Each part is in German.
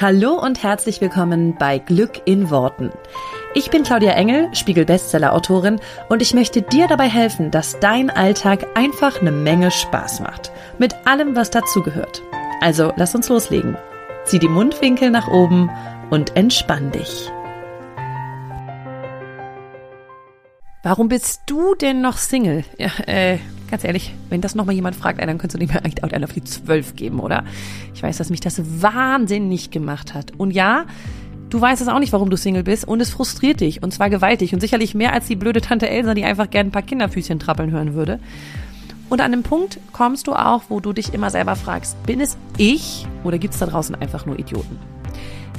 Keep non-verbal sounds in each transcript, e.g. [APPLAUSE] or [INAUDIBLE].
Hallo und herzlich willkommen bei Glück in Worten. Ich bin Claudia Engel, Spiegel-Bestseller-Autorin und ich möchte dir dabei helfen, dass dein Alltag einfach eine Menge Spaß macht. Mit allem, was dazugehört. Also lass uns loslegen. Zieh die Mundwinkel nach oben und entspann dich. Warum bist du denn noch Single? Ja, äh, Ganz ehrlich, wenn das nochmal jemand fragt, dann könntest du dem eigentlich auch einen auf die zwölf geben, oder? Ich weiß, dass mich das wahnsinnig gemacht hat. Und ja, du weißt es auch nicht, warum du Single bist und es frustriert dich und zwar gewaltig und sicherlich mehr als die blöde Tante Elsa, die einfach gerne ein paar Kinderfüßchen trappeln hören würde. Und an dem Punkt kommst du auch, wo du dich immer selber fragst, bin es ich oder gibt es da draußen einfach nur Idioten?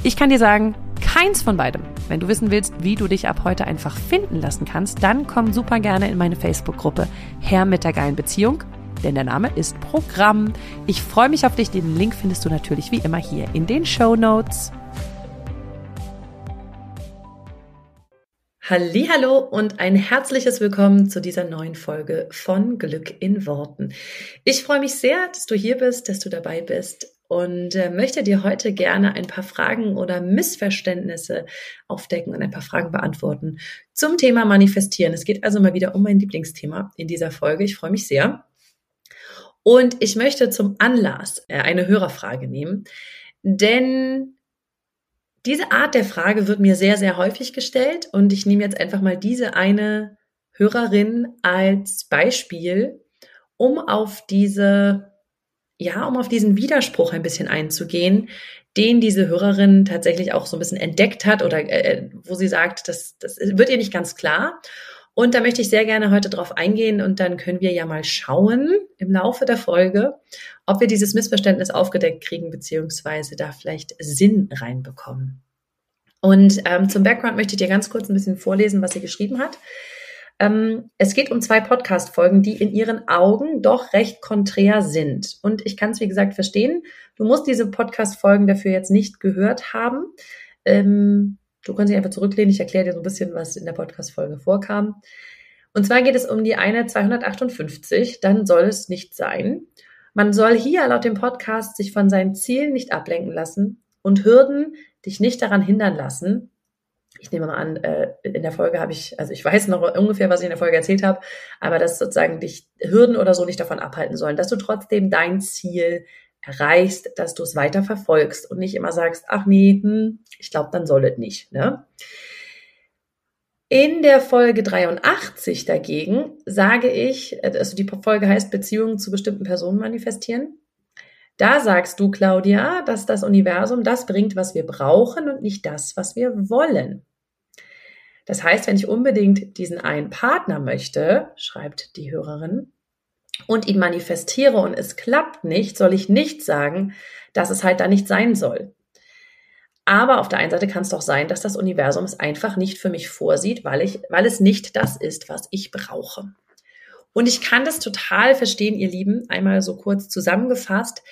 Ich kann dir sagen, keins von beidem. Wenn du wissen willst, wie du dich ab heute einfach finden lassen kannst, dann komm super gerne in meine Facebook-Gruppe Herr mit der geilen Beziehung, denn der Name ist Programm. Ich freue mich auf dich. Den Link findest du natürlich wie immer hier in den Show Notes. Hallo und ein herzliches Willkommen zu dieser neuen Folge von Glück in Worten. Ich freue mich sehr, dass du hier bist, dass du dabei bist und äh, möchte dir heute gerne ein paar Fragen oder Missverständnisse aufdecken und ein paar Fragen beantworten zum Thema Manifestieren. Es geht also mal wieder um mein Lieblingsthema in dieser Folge. Ich freue mich sehr. Und ich möchte zum Anlass äh, eine Hörerfrage nehmen, denn diese Art der Frage wird mir sehr, sehr häufig gestellt und ich nehme jetzt einfach mal diese eine Hörerin als Beispiel, um auf diese ja, um auf diesen Widerspruch ein bisschen einzugehen, den diese Hörerin tatsächlich auch so ein bisschen entdeckt hat oder äh, äh, wo sie sagt, das, das wird ihr nicht ganz klar. Und da möchte ich sehr gerne heute drauf eingehen und dann können wir ja mal schauen im Laufe der Folge, ob wir dieses Missverständnis aufgedeckt kriegen, beziehungsweise da vielleicht Sinn reinbekommen. Und ähm, zum Background möchte ich dir ganz kurz ein bisschen vorlesen, was sie geschrieben hat. Ähm, es geht um zwei Podcast-Folgen, die in ihren Augen doch recht konträr sind. Und ich kann es, wie gesagt, verstehen. Du musst diese Podcast-Folgen dafür jetzt nicht gehört haben. Ähm, du kannst dich einfach zurücklehnen. Ich erkläre dir so ein bisschen, was in der Podcast-Folge vorkam. Und zwar geht es um die eine 258. Dann soll es nicht sein. Man soll hier laut dem Podcast sich von seinen Zielen nicht ablenken lassen und Hürden dich nicht daran hindern lassen, ich nehme mal an, äh, in der Folge habe ich, also ich weiß noch ungefähr, was ich in der Folge erzählt habe, aber dass sozusagen dich Hürden oder so nicht davon abhalten sollen, dass du trotzdem dein Ziel erreichst, dass du es weiter verfolgst und nicht immer sagst, ach nee, hm, ich glaube, dann soll es nicht. Ne? In der Folge 83 dagegen sage ich, also die Folge heißt Beziehungen zu bestimmten Personen manifestieren. Da sagst du, Claudia, dass das Universum das bringt, was wir brauchen und nicht das, was wir wollen. Das heißt, wenn ich unbedingt diesen einen Partner möchte, schreibt die Hörerin, und ihn manifestiere und es klappt nicht, soll ich nicht sagen, dass es halt da nicht sein soll. Aber auf der einen Seite kann es doch sein, dass das Universum es einfach nicht für mich vorsieht, weil, ich, weil es nicht das ist, was ich brauche. Und ich kann das total verstehen, ihr Lieben, einmal so kurz zusammengefasst.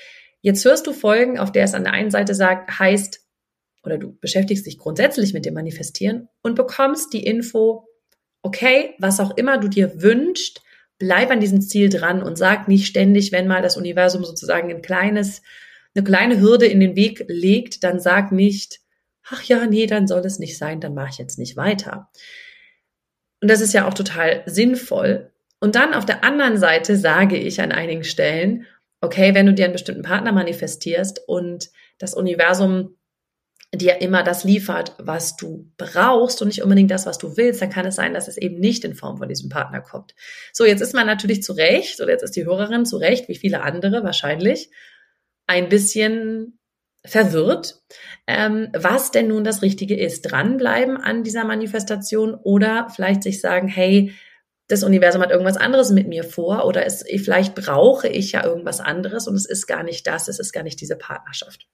Jetzt hörst du Folgen, auf der es an der einen Seite sagt, heißt, oder du beschäftigst dich grundsätzlich mit dem Manifestieren und bekommst die Info, okay, was auch immer du dir wünschst, bleib an diesem Ziel dran und sag nicht ständig, wenn mal das Universum sozusagen ein kleines, eine kleine Hürde in den Weg legt, dann sag nicht, ach ja, nee, dann soll es nicht sein, dann mache ich jetzt nicht weiter. Und das ist ja auch total sinnvoll. Und dann auf der anderen Seite sage ich an einigen Stellen, okay, wenn du dir einen bestimmten Partner manifestierst und das Universum dir immer das liefert, was du brauchst und nicht unbedingt das, was du willst, dann kann es sein, dass es eben nicht in Form von diesem Partner kommt. So, jetzt ist man natürlich zu Recht, oder jetzt ist die Hörerin zu Recht, wie viele andere wahrscheinlich, ein bisschen verwirrt, ähm, was denn nun das Richtige ist. Dranbleiben an dieser Manifestation oder vielleicht sich sagen, hey, das Universum hat irgendwas anderes mit mir vor oder es, vielleicht brauche ich ja irgendwas anderes und es ist gar nicht das, es ist gar nicht diese Partnerschaft.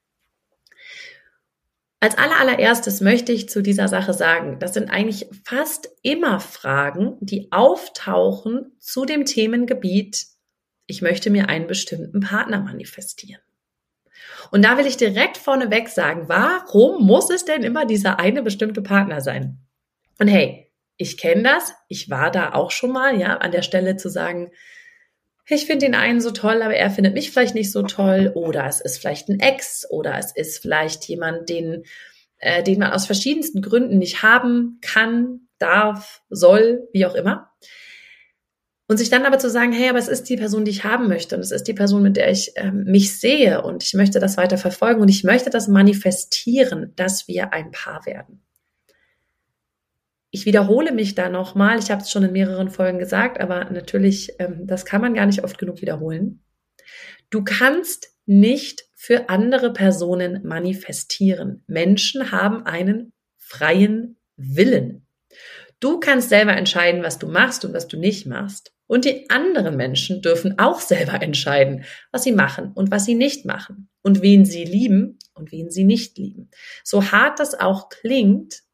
Als allererstes möchte ich zu dieser Sache sagen, das sind eigentlich fast immer Fragen, die auftauchen zu dem Themengebiet, ich möchte mir einen bestimmten Partner manifestieren. Und da will ich direkt vorneweg sagen, warum muss es denn immer dieser eine bestimmte Partner sein? Und hey, ich kenne das, ich war da auch schon mal, ja, an der Stelle zu sagen, ich finde den einen so toll, aber er findet mich vielleicht nicht so toll. Oder es ist vielleicht ein Ex oder es ist vielleicht jemand, den, äh, den man aus verschiedensten Gründen nicht haben kann, darf, soll, wie auch immer. Und sich dann aber zu sagen, hey, aber es ist die Person, die ich haben möchte und es ist die Person, mit der ich ähm, mich sehe und ich möchte das weiter verfolgen und ich möchte das manifestieren, dass wir ein Paar werden. Ich wiederhole mich da nochmal, ich habe es schon in mehreren Folgen gesagt, aber natürlich, ähm, das kann man gar nicht oft genug wiederholen. Du kannst nicht für andere Personen manifestieren. Menschen haben einen freien Willen. Du kannst selber entscheiden, was du machst und was du nicht machst. Und die anderen Menschen dürfen auch selber entscheiden, was sie machen und was sie nicht machen und wen sie lieben und wen sie nicht lieben. So hart das auch klingt,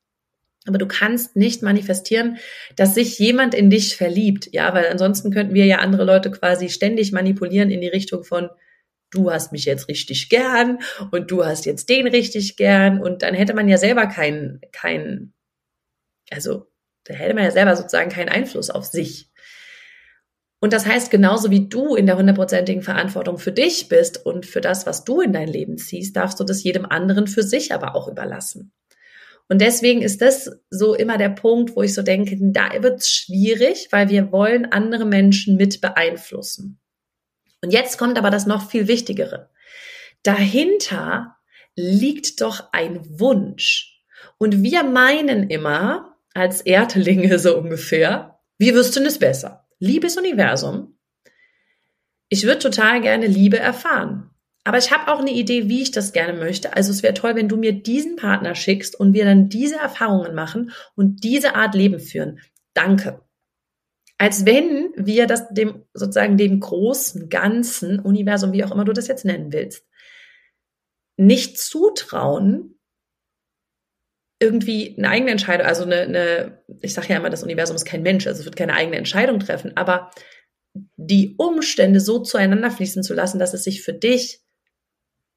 aber du kannst nicht manifestieren, dass sich jemand in dich verliebt. Ja, weil ansonsten könnten wir ja andere Leute quasi ständig manipulieren in die Richtung von, du hast mich jetzt richtig gern und du hast jetzt den richtig gern und dann hätte man ja selber keinen, keinen, also da hätte man ja selber sozusagen keinen Einfluss auf sich. Und das heißt, genauso wie du in der hundertprozentigen Verantwortung für dich bist und für das, was du in dein Leben ziehst, darfst du das jedem anderen für sich aber auch überlassen. Und deswegen ist das so immer der Punkt, wo ich so denke, da wird es schwierig, weil wir wollen andere Menschen mit beeinflussen. Und jetzt kommt aber das noch viel Wichtigere. Dahinter liegt doch ein Wunsch. Und wir meinen immer, als Erdlinge so ungefähr, wir wüssten es besser. Liebes Universum, ich würde total gerne Liebe erfahren. Aber ich habe auch eine Idee, wie ich das gerne möchte. Also es wäre toll, wenn du mir diesen Partner schickst und wir dann diese Erfahrungen machen und diese Art Leben führen. Danke. Als wenn wir das dem sozusagen dem großen, ganzen Universum, wie auch immer du das jetzt nennen willst, nicht zutrauen, irgendwie eine eigene Entscheidung, also eine, eine ich sage ja immer, das Universum ist kein Mensch, also es wird keine eigene Entscheidung treffen, aber die Umstände so zueinander fließen zu lassen, dass es sich für dich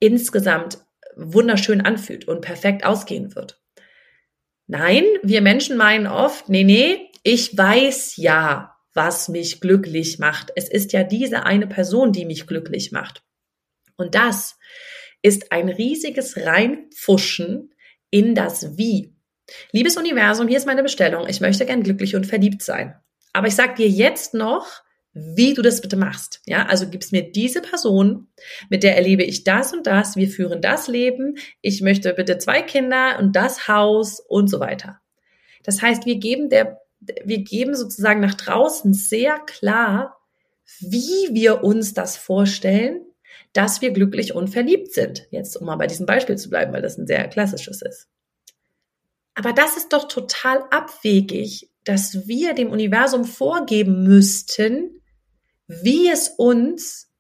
insgesamt wunderschön anfühlt und perfekt ausgehen wird. Nein, wir Menschen meinen oft, nee, nee, ich weiß ja, was mich glücklich macht. Es ist ja diese eine Person, die mich glücklich macht. Und das ist ein riesiges Reinpfuschen in das Wie. Liebes Universum, hier ist meine Bestellung. Ich möchte gern glücklich und verliebt sein. Aber ich sag dir jetzt noch, wie du das bitte machst. Ja, also gibst mir diese Person, mit der erlebe ich das und das. Wir führen das Leben. Ich möchte bitte zwei Kinder und das Haus und so weiter. Das heißt, wir geben der, wir geben sozusagen nach draußen sehr klar, wie wir uns das vorstellen, dass wir glücklich und verliebt sind. Jetzt, um mal bei diesem Beispiel zu bleiben, weil das ein sehr klassisches ist. Aber das ist doch total abwegig, dass wir dem Universum vorgeben müssten, wie es uns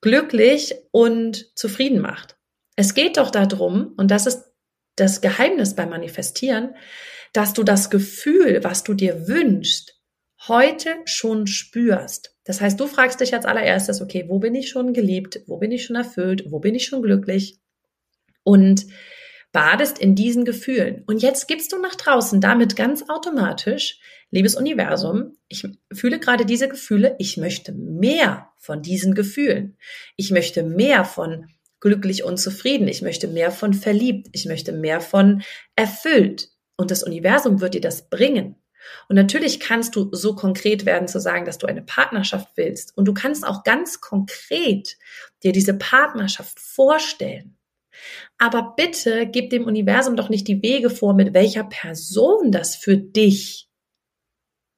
glücklich und zufrieden macht. Es geht doch darum, und das ist das Geheimnis beim Manifestieren, dass du das Gefühl, was du dir wünschst, heute schon spürst. Das heißt, du fragst dich als allererstes, okay, wo bin ich schon geliebt? Wo bin ich schon erfüllt? Wo bin ich schon glücklich? Und badest in diesen Gefühlen. Und jetzt gibst du nach draußen damit ganz automatisch, liebes Universum, ich fühle gerade diese Gefühle, ich möchte mehr von diesen Gefühlen. Ich möchte mehr von glücklich und zufrieden. Ich möchte mehr von verliebt. Ich möchte mehr von erfüllt. Und das Universum wird dir das bringen. Und natürlich kannst du so konkret werden zu sagen, dass du eine Partnerschaft willst. Und du kannst auch ganz konkret dir diese Partnerschaft vorstellen. Aber bitte gib dem Universum doch nicht die Wege vor, mit welcher Person das für dich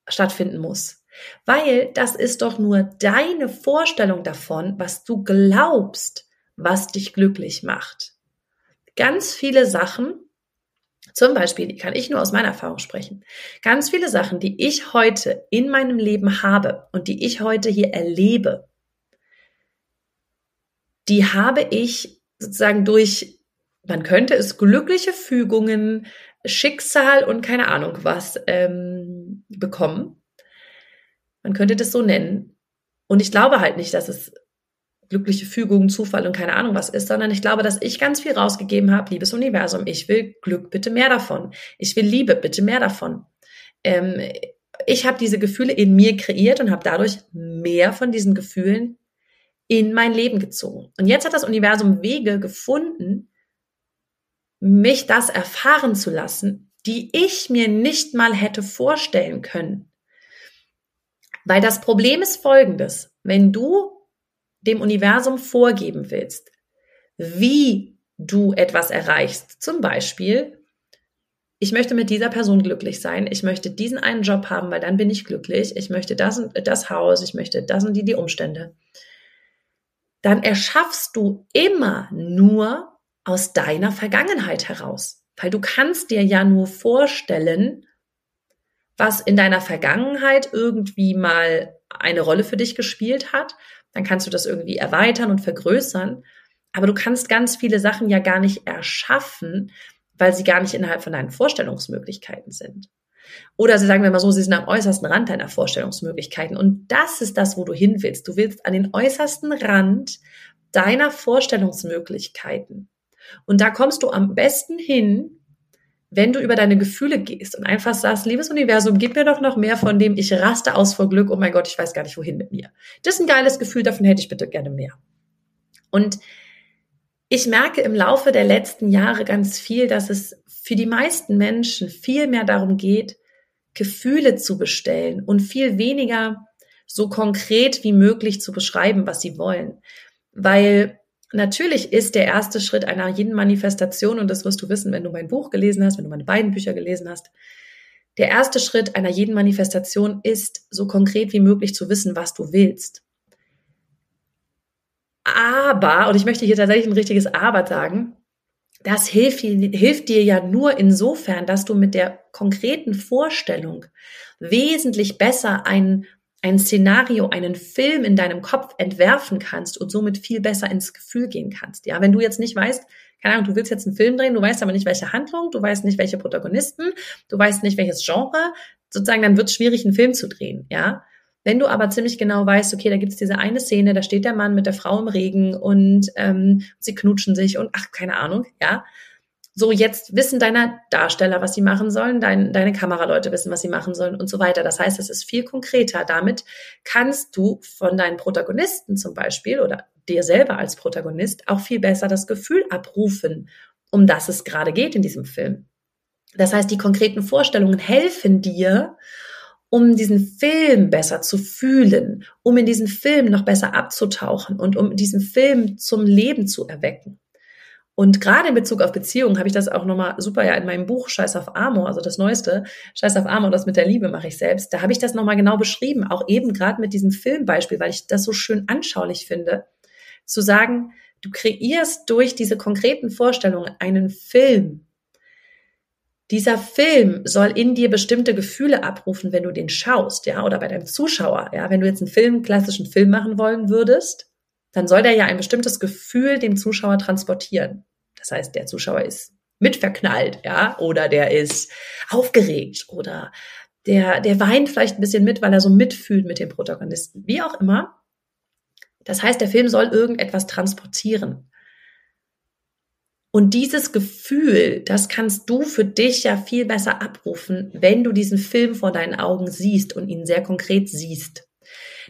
stattfinden muss. Weil das ist doch nur deine Vorstellung davon, was du glaubst, was dich glücklich macht. Ganz viele Sachen zum Beispiel, kann ich nur aus meiner Erfahrung sprechen. Ganz viele Sachen, die ich heute in meinem Leben habe und die ich heute hier erlebe, die habe ich sozusagen durch, man könnte es glückliche Fügungen, Schicksal und keine Ahnung was ähm, bekommen. Man könnte das so nennen. Und ich glaube halt nicht, dass es glückliche Fügung, Zufall und keine Ahnung was ist, sondern ich glaube, dass ich ganz viel rausgegeben habe, liebes Universum, ich will Glück, bitte mehr davon. Ich will Liebe, bitte mehr davon. Ähm, ich habe diese Gefühle in mir kreiert und habe dadurch mehr von diesen Gefühlen in mein Leben gezogen. Und jetzt hat das Universum Wege gefunden, mich das erfahren zu lassen, die ich mir nicht mal hätte vorstellen können. Weil das Problem ist folgendes. Wenn du dem Universum vorgeben willst, wie du etwas erreichst, zum Beispiel, ich möchte mit dieser Person glücklich sein, ich möchte diesen einen Job haben, weil dann bin ich glücklich, ich möchte das und das Haus, ich möchte das und die, die Umstände, dann erschaffst du immer nur aus deiner Vergangenheit heraus. Weil du kannst dir ja nur vorstellen, was in deiner Vergangenheit irgendwie mal eine Rolle für dich gespielt hat. Dann kannst du das irgendwie erweitern und vergrößern. Aber du kannst ganz viele Sachen ja gar nicht erschaffen, weil sie gar nicht innerhalb von deinen Vorstellungsmöglichkeiten sind. Oder sie sagen wir mal so, sie sind am äußersten Rand deiner Vorstellungsmöglichkeiten. Und das ist das, wo du hin willst. Du willst an den äußersten Rand deiner Vorstellungsmöglichkeiten. Und da kommst du am besten hin, wenn du über deine Gefühle gehst und einfach sagst, liebes Universum, gib mir doch noch mehr von dem, ich raste aus vor Glück, oh mein Gott, ich weiß gar nicht, wohin mit mir. Das ist ein geiles Gefühl, davon hätte ich bitte gerne mehr. Und ich merke im Laufe der letzten Jahre ganz viel, dass es für die meisten Menschen viel mehr darum geht, Gefühle zu bestellen und viel weniger so konkret wie möglich zu beschreiben, was sie wollen. Weil natürlich ist der erste Schritt einer jeden Manifestation, und das wirst du wissen, wenn du mein Buch gelesen hast, wenn du meine beiden Bücher gelesen hast, der erste Schritt einer jeden Manifestation ist, so konkret wie möglich zu wissen, was du willst. Aber, und ich möchte hier tatsächlich ein richtiges Aber sagen, das hilft, hilft dir ja nur insofern, dass du mit der konkreten Vorstellung wesentlich besser ein, ein Szenario, einen Film in deinem Kopf entwerfen kannst und somit viel besser ins Gefühl gehen kannst. Ja, wenn du jetzt nicht weißt, keine Ahnung, du willst jetzt einen Film drehen, du weißt aber nicht, welche Handlung, du weißt nicht, welche Protagonisten, du weißt nicht, welches Genre, sozusagen, dann wird es schwierig, einen Film zu drehen, ja. Wenn du aber ziemlich genau weißt, okay, da gibt es diese eine Szene, da steht der Mann mit der Frau im Regen und ähm, sie knutschen sich und ach, keine Ahnung, ja. So, jetzt wissen deine Darsteller, was sie machen sollen, dein, deine Kameraleute wissen, was sie machen sollen und so weiter. Das heißt, es ist viel konkreter. Damit kannst du von deinen Protagonisten zum Beispiel oder dir selber als Protagonist auch viel besser das Gefühl abrufen, um das es gerade geht in diesem Film. Das heißt, die konkreten Vorstellungen helfen dir, um diesen Film besser zu fühlen, um in diesen Film noch besser abzutauchen und um diesen Film zum Leben zu erwecken. Und gerade in Bezug auf Beziehungen habe ich das auch nochmal super ja in meinem Buch Scheiß auf Amor, also das Neueste, Scheiß auf Amor, das mit der Liebe mache ich selbst. Da habe ich das nochmal genau beschrieben, auch eben gerade mit diesem Filmbeispiel, weil ich das so schön anschaulich finde, zu sagen, du kreierst durch diese konkreten Vorstellungen einen Film, dieser Film soll in dir bestimmte Gefühle abrufen, wenn du den schaust, ja, oder bei deinem Zuschauer, ja, wenn du jetzt einen Film, klassischen Film machen wollen würdest, dann soll der ja ein bestimmtes Gefühl dem Zuschauer transportieren. Das heißt, der Zuschauer ist mitverknallt, ja, oder der ist aufgeregt oder der, der weint vielleicht ein bisschen mit, weil er so mitfühlt mit dem Protagonisten, wie auch immer. Das heißt, der Film soll irgendetwas transportieren. Und dieses Gefühl, das kannst du für dich ja viel besser abrufen, wenn du diesen Film vor deinen Augen siehst und ihn sehr konkret siehst.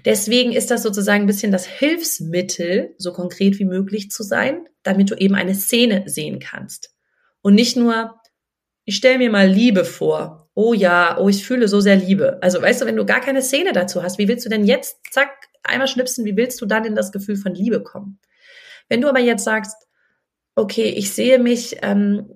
Deswegen ist das sozusagen ein bisschen das Hilfsmittel, so konkret wie möglich zu sein, damit du eben eine Szene sehen kannst. Und nicht nur, ich stelle mir mal Liebe vor. Oh ja, oh, ich fühle so sehr Liebe. Also weißt du, wenn du gar keine Szene dazu hast, wie willst du denn jetzt, zack, einmal schnipsen, wie willst du dann in das Gefühl von Liebe kommen? Wenn du aber jetzt sagst, okay, ich sehe mich, ähm,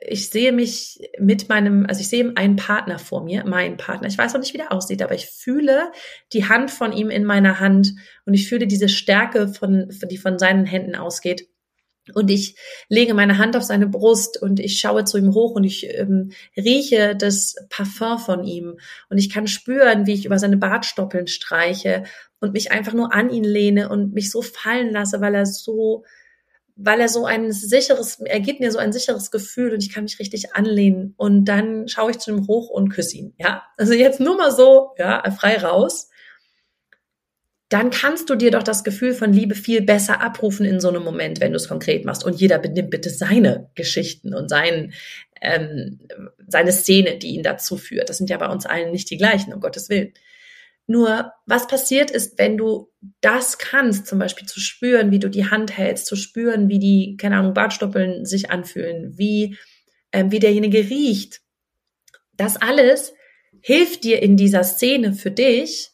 ich sehe mich mit meinem, also ich sehe einen Partner vor mir, meinen Partner. Ich weiß noch nicht, wie der aussieht, aber ich fühle die Hand von ihm in meiner Hand und ich fühle diese Stärke von, die von seinen Händen ausgeht. Und ich lege meine Hand auf seine Brust und ich schaue zu ihm hoch und ich ähm, rieche das Parfum von ihm und ich kann spüren, wie ich über seine Bartstoppeln streiche und mich einfach nur an ihn lehne und mich so fallen lasse, weil er so weil er so ein sicheres, er gibt mir so ein sicheres Gefühl und ich kann mich richtig anlehnen und dann schaue ich zu ihm hoch und küsse ihn, ja. Also jetzt nur mal so, ja, frei raus. Dann kannst du dir doch das Gefühl von Liebe viel besser abrufen in so einem Moment, wenn du es konkret machst. Und jeder benimmt bitte seine Geschichten und sein, ähm, seine Szene, die ihn dazu führt. Das sind ja bei uns allen nicht die gleichen, um Gottes Willen. Nur was passiert ist, wenn du das kannst, zum Beispiel zu spüren, wie du die Hand hältst, zu spüren, wie die, keine Ahnung, Bartstoppeln sich anfühlen, wie, ähm, wie derjenige riecht. Das alles hilft dir in dieser Szene für dich,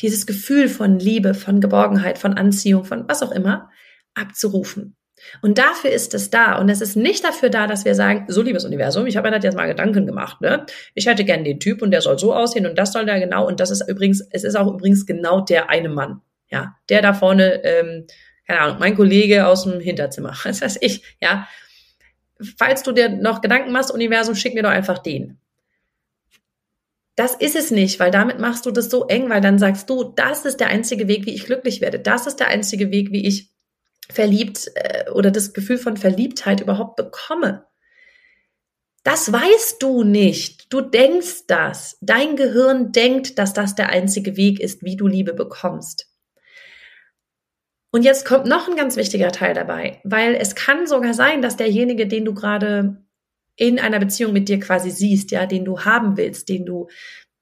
dieses Gefühl von Liebe, von Geborgenheit, von Anziehung, von was auch immer, abzurufen. Und dafür ist es da. Und es ist nicht dafür da, dass wir sagen, so liebes Universum, ich habe mir das jetzt mal Gedanken gemacht, ne? Ich hätte gern den Typ und der soll so aussehen und das soll der genau. Und das ist übrigens, es ist auch übrigens genau der eine Mann. Ja, der da vorne, ähm, keine Ahnung, mein Kollege aus dem Hinterzimmer. [LAUGHS] Das heißt ich, ja. Falls du dir noch Gedanken machst, Universum, schick mir doch einfach den. Das ist es nicht, weil damit machst du das so eng, weil dann sagst du, das ist der einzige Weg, wie ich glücklich werde. Das ist der einzige Weg, wie ich verliebt äh, oder das Gefühl von Verliebtheit überhaupt bekomme. Das weißt du nicht. Du denkst das. Dein Gehirn denkt, dass das der einzige Weg ist, wie du Liebe bekommst. Und jetzt kommt noch ein ganz wichtiger Teil dabei, weil es kann sogar sein, dass derjenige, den du gerade in einer Beziehung mit dir quasi siehst, ja, den du haben willst, den du,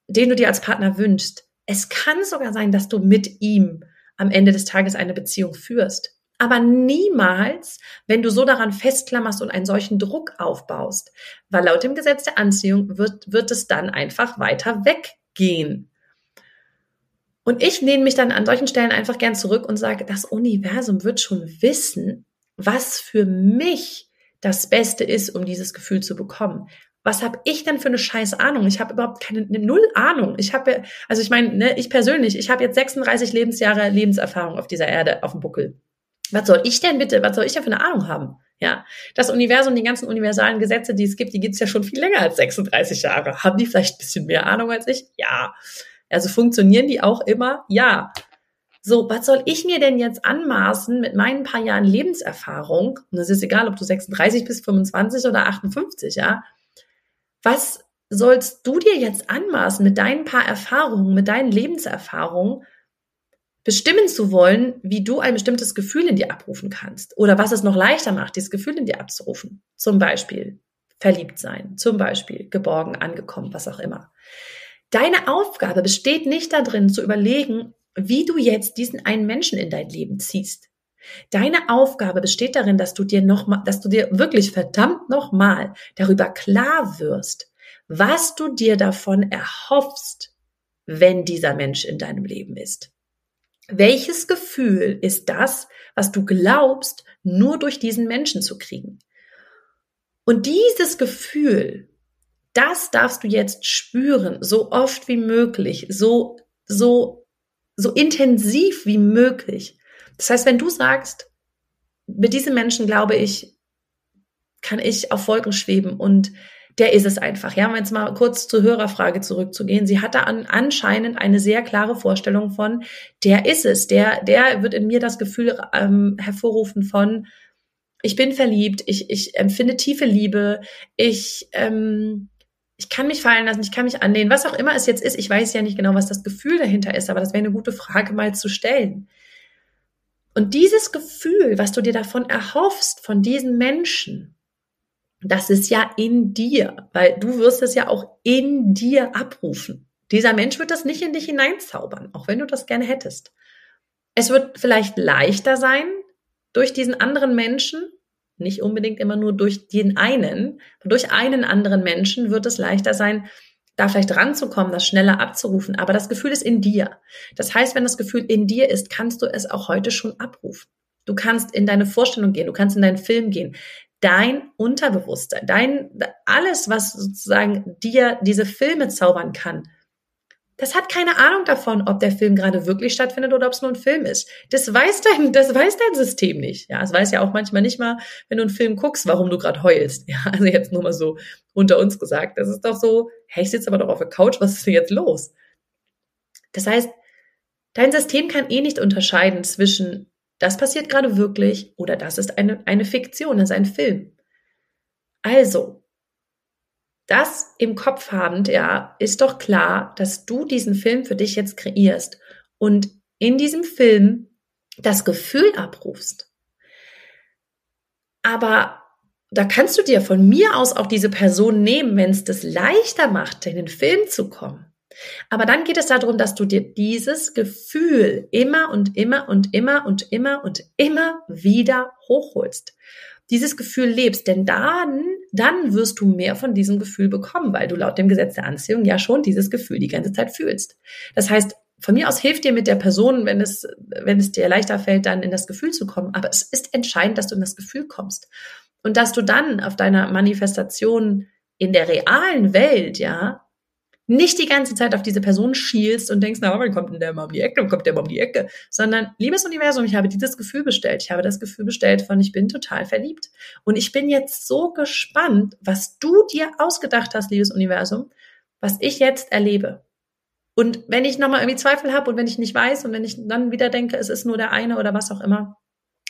den du dir als Partner wünschst, es kann sogar sein, dass du mit ihm am Ende des Tages eine Beziehung führst aber niemals, wenn du so daran festklammerst und einen solchen Druck aufbaust. Weil laut dem Gesetz der Anziehung wird, wird es dann einfach weiter weggehen. Und ich nehme mich dann an solchen Stellen einfach gern zurück und sage, das Universum wird schon wissen, was für mich das Beste ist, um dieses Gefühl zu bekommen. Was habe ich denn für eine scheiß Ahnung? Ich habe überhaupt keine eine null Ahnung. Ich habe also ich meine, ne, ich persönlich, ich habe jetzt 36 Lebensjahre Lebenserfahrung auf dieser Erde auf dem Buckel. Was soll ich denn bitte, was soll ich denn für eine Ahnung haben? Ja, das Universum, die ganzen universalen Gesetze, die es gibt, die gibt es ja schon viel länger als 36 Jahre. Haben die vielleicht ein bisschen mehr Ahnung als ich? Ja. Also funktionieren die auch immer? Ja. So, was soll ich mir denn jetzt anmaßen mit meinen paar Jahren Lebenserfahrung? Und es ist egal, ob du 36 bist, 25 oder 58, ja. Was sollst du dir jetzt anmaßen mit deinen paar Erfahrungen, mit deinen Lebenserfahrungen, bestimmen zu wollen, wie du ein bestimmtes Gefühl in dir abrufen kannst oder was es noch leichter macht, dieses Gefühl in dir abzurufen. Zum Beispiel verliebt sein, zum Beispiel geborgen, angekommen, was auch immer. Deine Aufgabe besteht nicht darin zu überlegen, wie du jetzt diesen einen Menschen in dein Leben ziehst. Deine Aufgabe besteht darin, dass du dir noch mal, dass du dir wirklich verdammt nochmal darüber klar wirst, was du dir davon erhoffst, wenn dieser Mensch in deinem Leben ist. Welches Gefühl ist das, was du glaubst, nur durch diesen Menschen zu kriegen? Und dieses Gefühl, das darfst du jetzt spüren, so oft wie möglich, so, so, so intensiv wie möglich. Das heißt, wenn du sagst, mit diesem Menschen glaube ich, kann ich auf Wolken schweben und der ist es einfach. Ja, um jetzt mal kurz zur Hörerfrage zurückzugehen. Sie hatte an, anscheinend eine sehr klare Vorstellung von, der ist es, der, der wird in mir das Gefühl ähm, hervorrufen von, ich bin verliebt, ich, ich empfinde tiefe Liebe, ich, ähm, ich kann mich fallen lassen, ich kann mich anlehnen, was auch immer es jetzt ist. Ich weiß ja nicht genau, was das Gefühl dahinter ist, aber das wäre eine gute Frage mal zu stellen. Und dieses Gefühl, was du dir davon erhoffst, von diesen Menschen, das ist ja in dir, weil du wirst es ja auch in dir abrufen. Dieser Mensch wird das nicht in dich hineinzaubern, auch wenn du das gerne hättest. Es wird vielleicht leichter sein, durch diesen anderen Menschen, nicht unbedingt immer nur durch den einen, durch einen anderen Menschen wird es leichter sein, da vielleicht ranzukommen, das schneller abzurufen. Aber das Gefühl ist in dir. Das heißt, wenn das Gefühl in dir ist, kannst du es auch heute schon abrufen. Du kannst in deine Vorstellung gehen, du kannst in deinen Film gehen dein Unterbewusstsein, dein, alles, was sozusagen dir diese Filme zaubern kann, das hat keine Ahnung davon, ob der Film gerade wirklich stattfindet oder ob es nur ein Film ist. Das weiß dein, das weiß dein System nicht. Ja, es weiß ja auch manchmal nicht mal, wenn du einen Film guckst, warum du gerade heulst. Ja, also jetzt nur mal so unter uns gesagt. Das ist doch so, hey, ich sitze aber doch auf der Couch, was ist denn jetzt los? Das heißt, dein System kann eh nicht unterscheiden zwischen das passiert gerade wirklich oder das ist eine, eine Fiktion, das ist ein Film. Also, das im Kopf habend, ja, ist doch klar, dass du diesen Film für dich jetzt kreierst und in diesem Film das Gefühl abrufst. Aber da kannst du dir von mir aus auch diese Person nehmen, wenn es das leichter macht, in den Film zu kommen. Aber dann geht es darum, dass du dir dieses Gefühl immer und immer und immer und immer und immer wieder hochholst. Dieses Gefühl lebst, denn dann, dann wirst du mehr von diesem Gefühl bekommen, weil du laut dem Gesetz der Anziehung ja schon dieses Gefühl die ganze Zeit fühlst. Das heißt, von mir aus hilft dir mit der Person, wenn es, wenn es dir leichter fällt, dann in das Gefühl zu kommen. Aber es ist entscheidend, dass du in das Gefühl kommst. Und dass du dann auf deiner Manifestation in der realen Welt, ja, nicht die ganze Zeit auf diese Person schielst und denkst, na, wann kommt denn der mal um die Ecke, wann kommt der mal um die Ecke, sondern, liebes Universum, ich habe dieses Gefühl bestellt. Ich habe das Gefühl bestellt von, ich bin total verliebt. Und ich bin jetzt so gespannt, was du dir ausgedacht hast, liebes Universum, was ich jetzt erlebe. Und wenn ich nochmal irgendwie Zweifel habe und wenn ich nicht weiß und wenn ich dann wieder denke, es ist nur der eine oder was auch immer,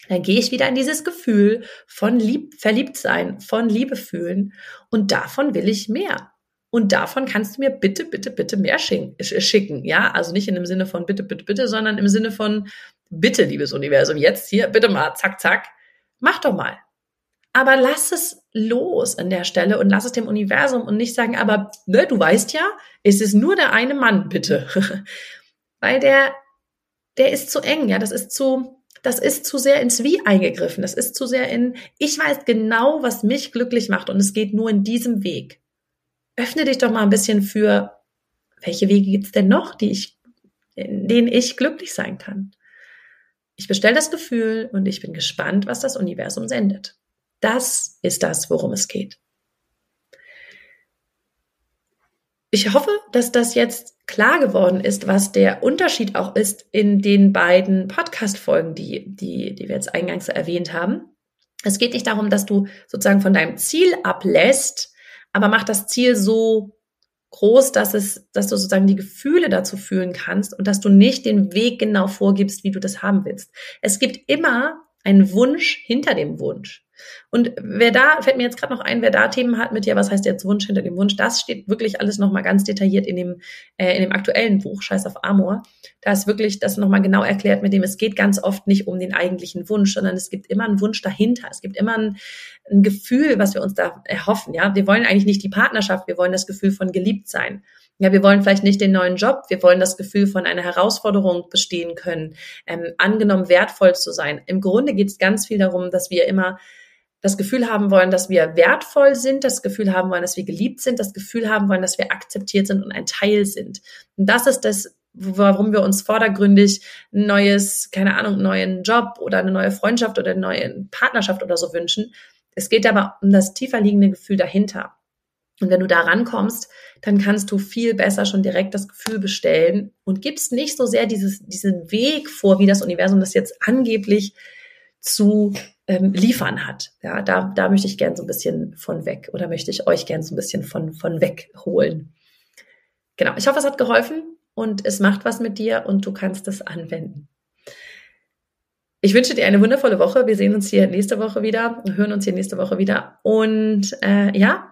dann gehe ich wieder in dieses Gefühl von lieb, verliebt sein, von Liebe fühlen. Und davon will ich mehr. Und davon kannst du mir bitte, bitte, bitte mehr schicken. Ja, also nicht in dem Sinne von bitte, bitte, bitte, sondern im Sinne von bitte, liebes Universum, jetzt hier, bitte mal, zack, zack. Mach doch mal. Aber lass es los an der Stelle und lass es dem Universum und nicht sagen, aber ne, du weißt ja, es ist nur der eine Mann, bitte. [LAUGHS] Weil der, der ist zu eng, ja, das ist zu, das ist zu sehr ins Wie eingegriffen. Das ist zu sehr in, ich weiß genau, was mich glücklich macht und es geht nur in diesem Weg öffne dich doch mal ein bisschen für, welche Wege gibt's denn noch, die ich, in denen ich glücklich sein kann. Ich bestelle das Gefühl und ich bin gespannt, was das Universum sendet. Das ist das, worum es geht. Ich hoffe, dass das jetzt klar geworden ist, was der Unterschied auch ist in den beiden Podcast-Folgen, die, die, die wir jetzt eingangs erwähnt haben. Es geht nicht darum, dass du sozusagen von deinem Ziel ablässt, aber mach das Ziel so groß, dass es, dass du sozusagen die Gefühle dazu fühlen kannst und dass du nicht den Weg genau vorgibst, wie du das haben willst. Es gibt immer einen Wunsch hinter dem Wunsch. Und wer da, fällt mir jetzt gerade noch ein, wer da Themen hat mit, ja, was heißt jetzt Wunsch hinter dem Wunsch, das steht wirklich alles nochmal ganz detailliert in dem, äh, in dem aktuellen Buch, Scheiß auf Amor. Da ist wirklich das nochmal genau erklärt, mit dem es geht ganz oft nicht um den eigentlichen Wunsch, sondern es gibt immer einen Wunsch dahinter. Es gibt immer ein, ein Gefühl, was wir uns da erhoffen, ja. Wir wollen eigentlich nicht die Partnerschaft, wir wollen das Gefühl von geliebt sein. Ja, wir wollen vielleicht nicht den neuen Job, wir wollen das Gefühl von einer Herausforderung bestehen können, ähm, angenommen wertvoll zu sein. Im Grunde geht es ganz viel darum, dass wir immer das Gefühl haben wollen, dass wir wertvoll sind, das Gefühl haben wollen, dass wir geliebt sind, das Gefühl haben wollen, dass wir akzeptiert sind und ein Teil sind. Und das ist das, warum wir uns vordergründig ein neues, keine Ahnung, einen neuen Job oder eine neue Freundschaft oder eine neue Partnerschaft oder so wünschen. Es geht aber um das tiefer liegende Gefühl dahinter. Und wenn du da rankommst, dann kannst du viel besser schon direkt das Gefühl bestellen und gibst nicht so sehr dieses, diesen Weg vor, wie das Universum das jetzt angeblich zu ähm, liefern hat. Ja, da, da möchte ich gern so ein bisschen von weg oder möchte ich euch gern so ein bisschen von, von weg holen. Genau. Ich hoffe, es hat geholfen und es macht was mit dir und du kannst es anwenden. Ich wünsche dir eine wundervolle Woche. Wir sehen uns hier nächste Woche wieder, hören uns hier nächste Woche wieder. Und äh, ja,